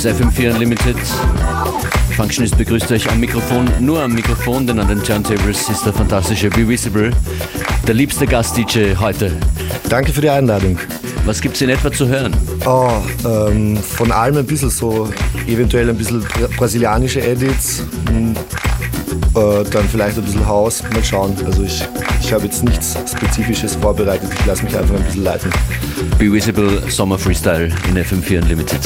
Hier ist FM4 Unlimited. Functionist begrüßt euch am Mikrofon, nur am Mikrofon, denn an den Turntables ist der fantastische Be Visible, der liebste Gast-DJ heute. Danke für die Einladung. Was gibt's in etwa zu hören? Oh, ähm, von allem ein bisschen so, eventuell ein bisschen brasilianische Edits, hm, äh, dann vielleicht ein bisschen Haus, mal schauen. Also ich, ich habe jetzt nichts Spezifisches vorbereitet, ich lasse mich einfach ein bisschen leiten. Be Visible Summer Freestyle in FM4 Unlimited.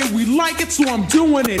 way we like it, so I'm doing it.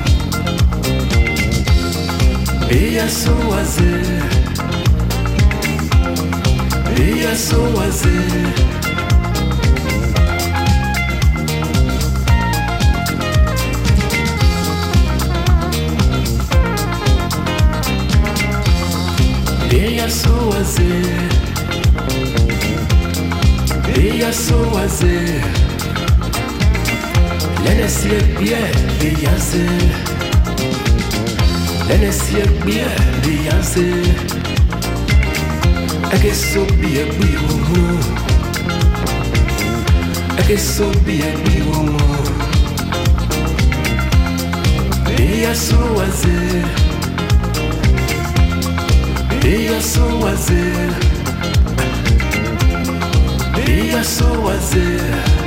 e a sua Z, e a soazer. Venha soazer, venha soazer, l'année si bien, venha ser. L'NSI est bien Beyoncé Eke so bien biwomo Eke so bien biwomo Ia sou azer Ia sou azer Ia sou azer Oh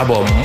Abom.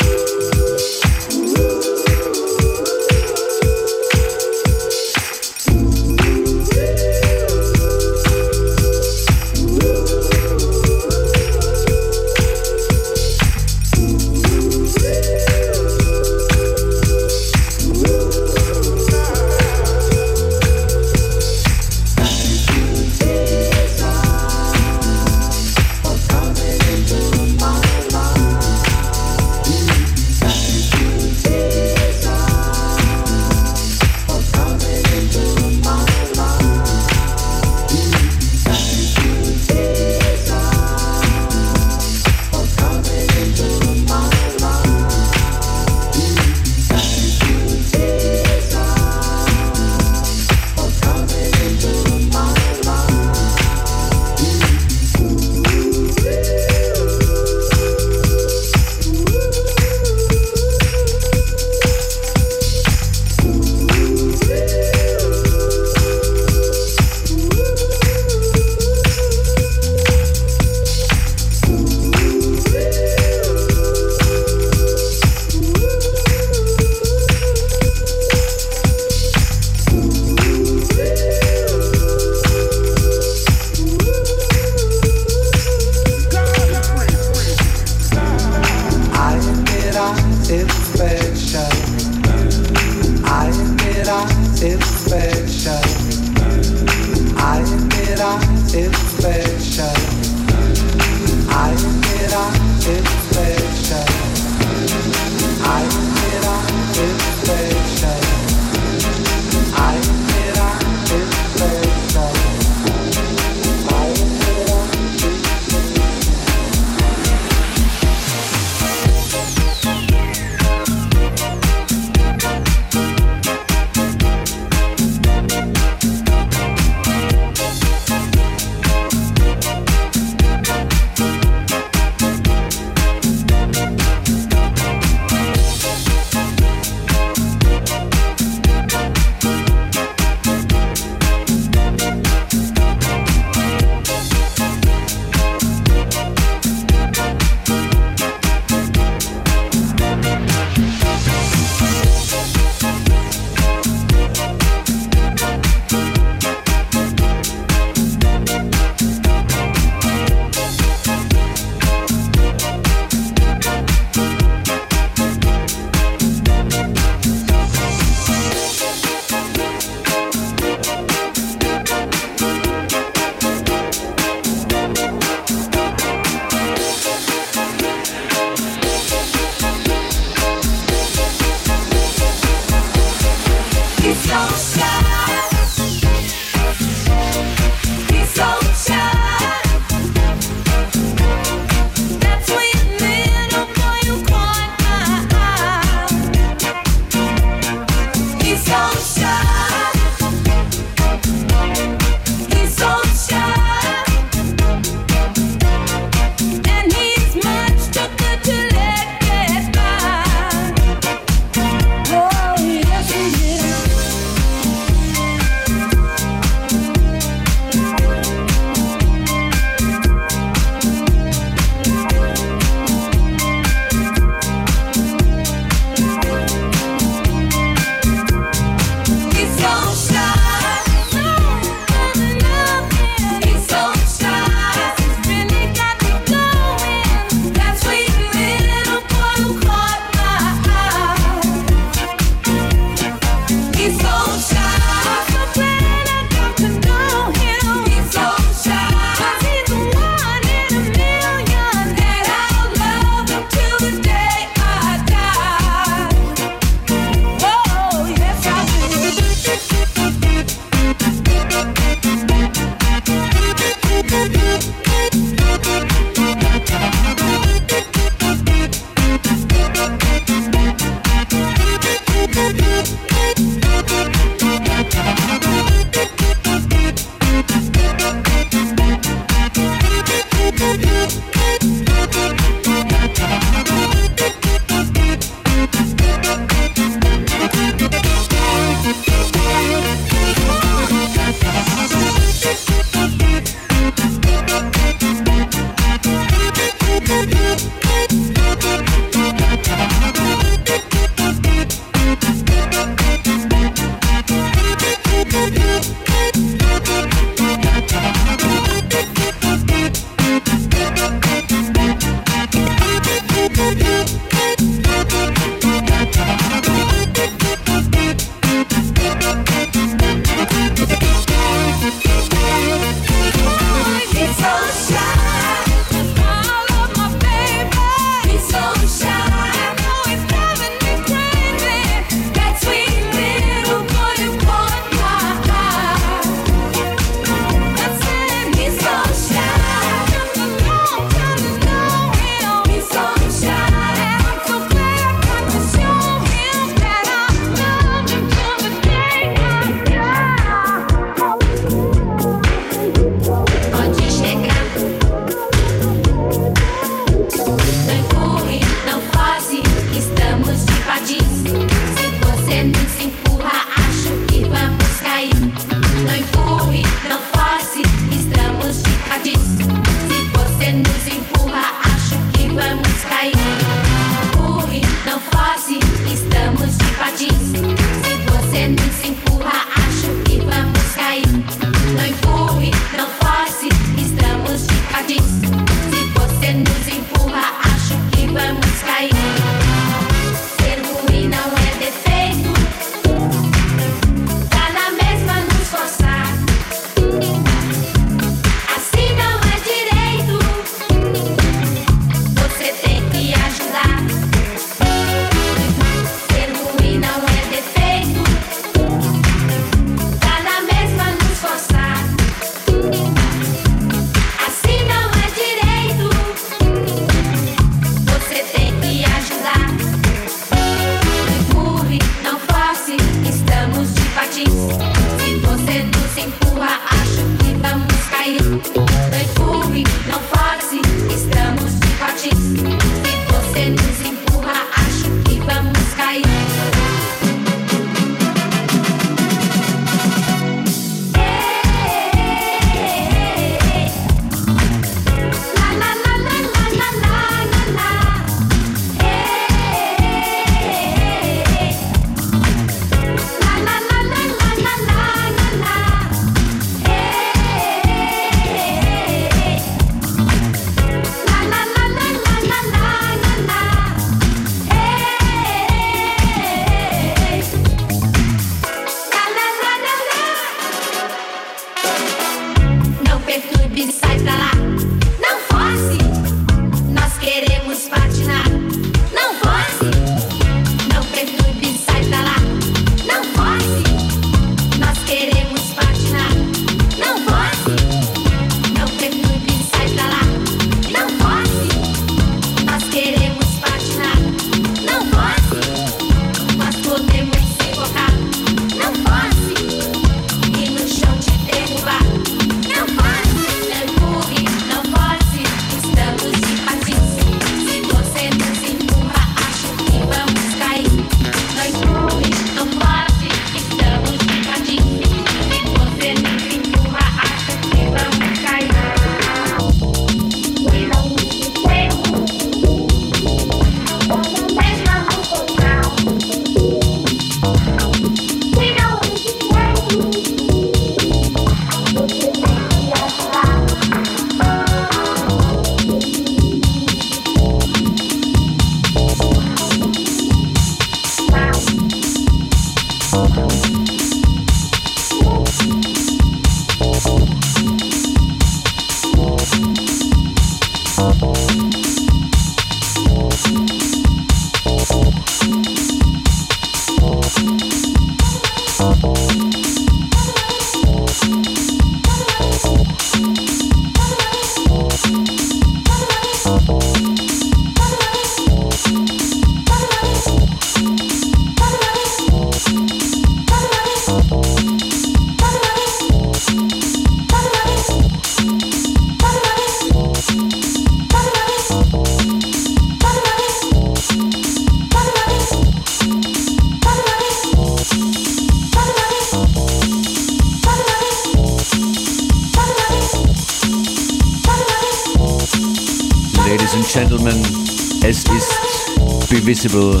Ist Be Visible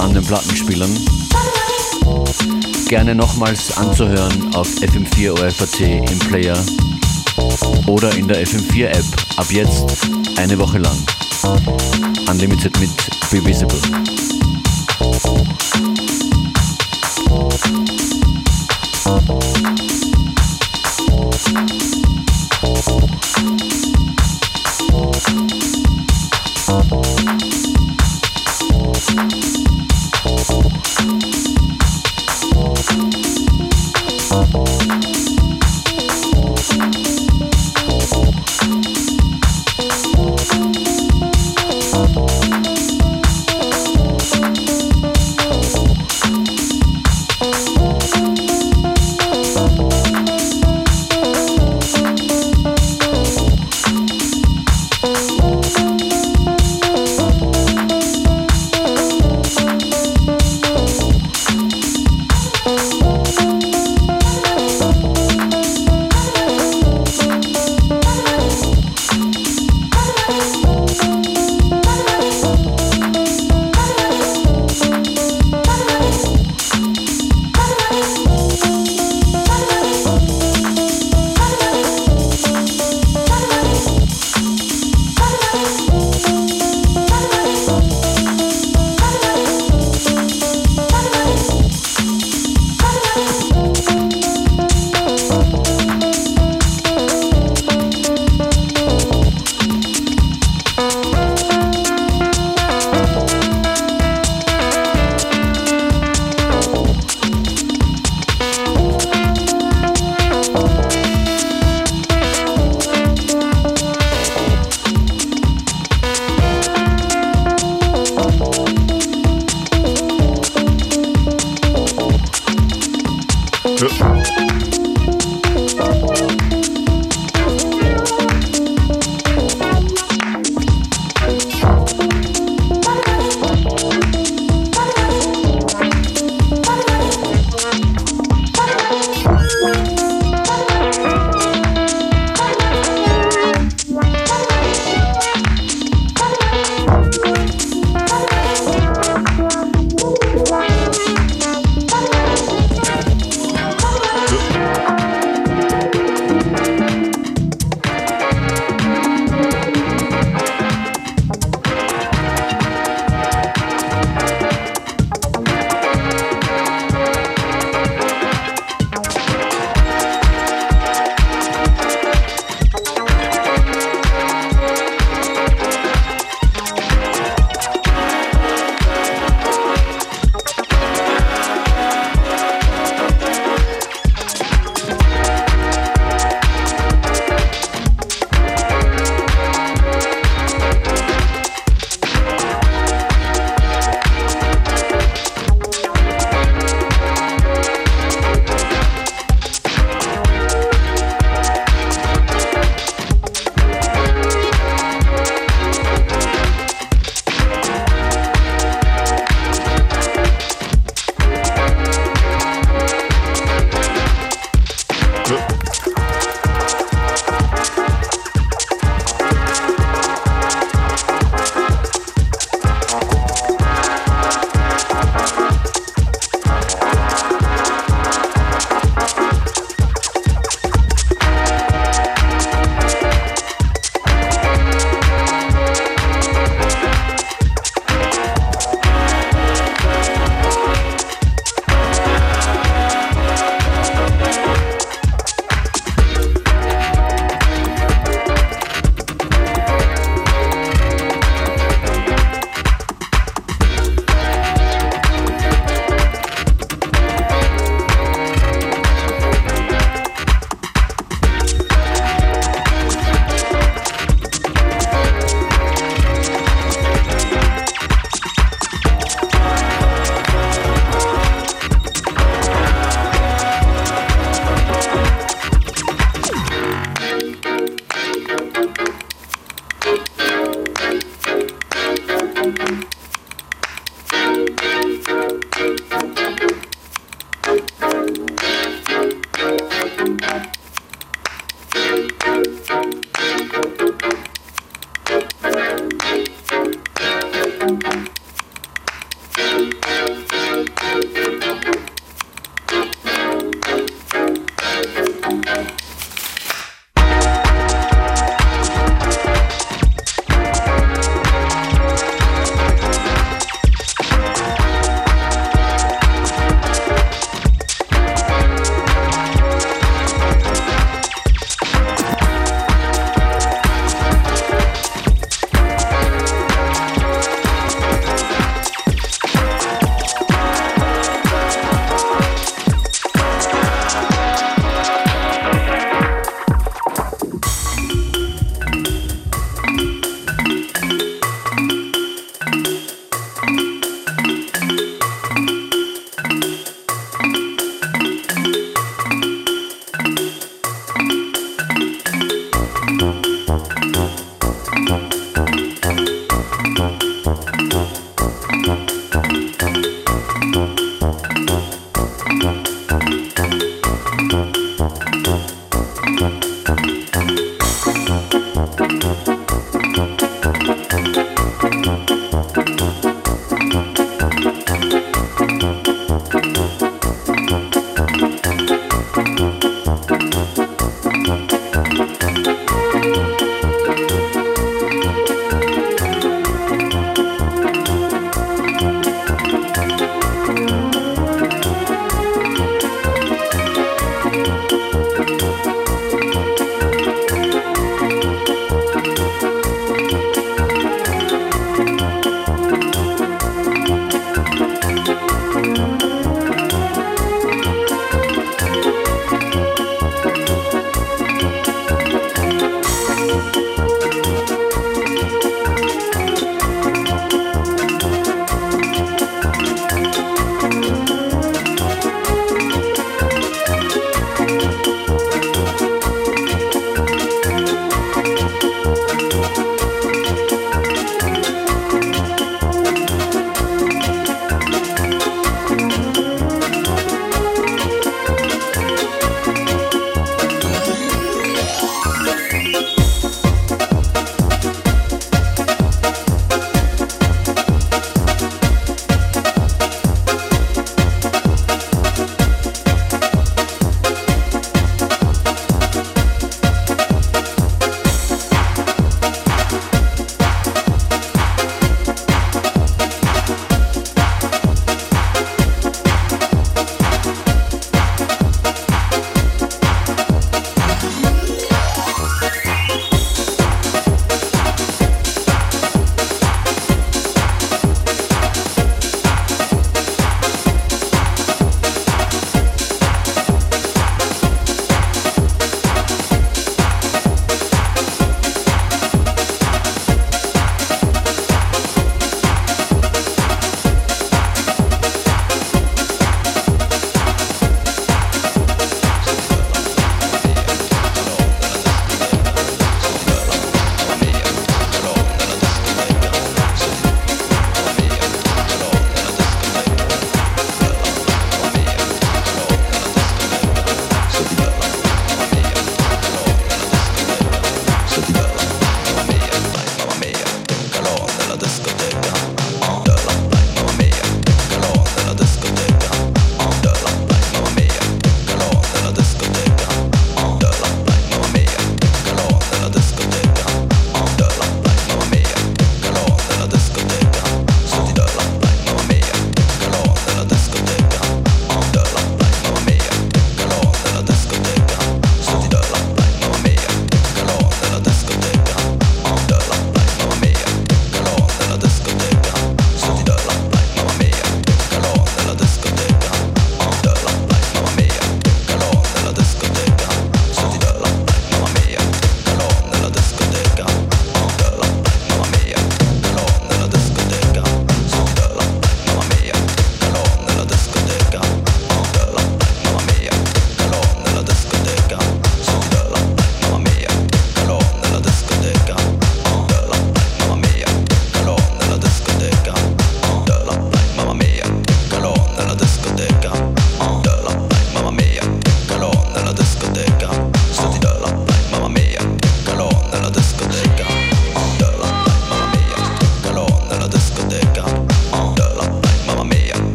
an den Plattenspielern. Gerne nochmals anzuhören auf FM4 OFAT im Player oder in der FM4 App. Ab jetzt eine Woche lang. Unlimited mit Be Visible. 这。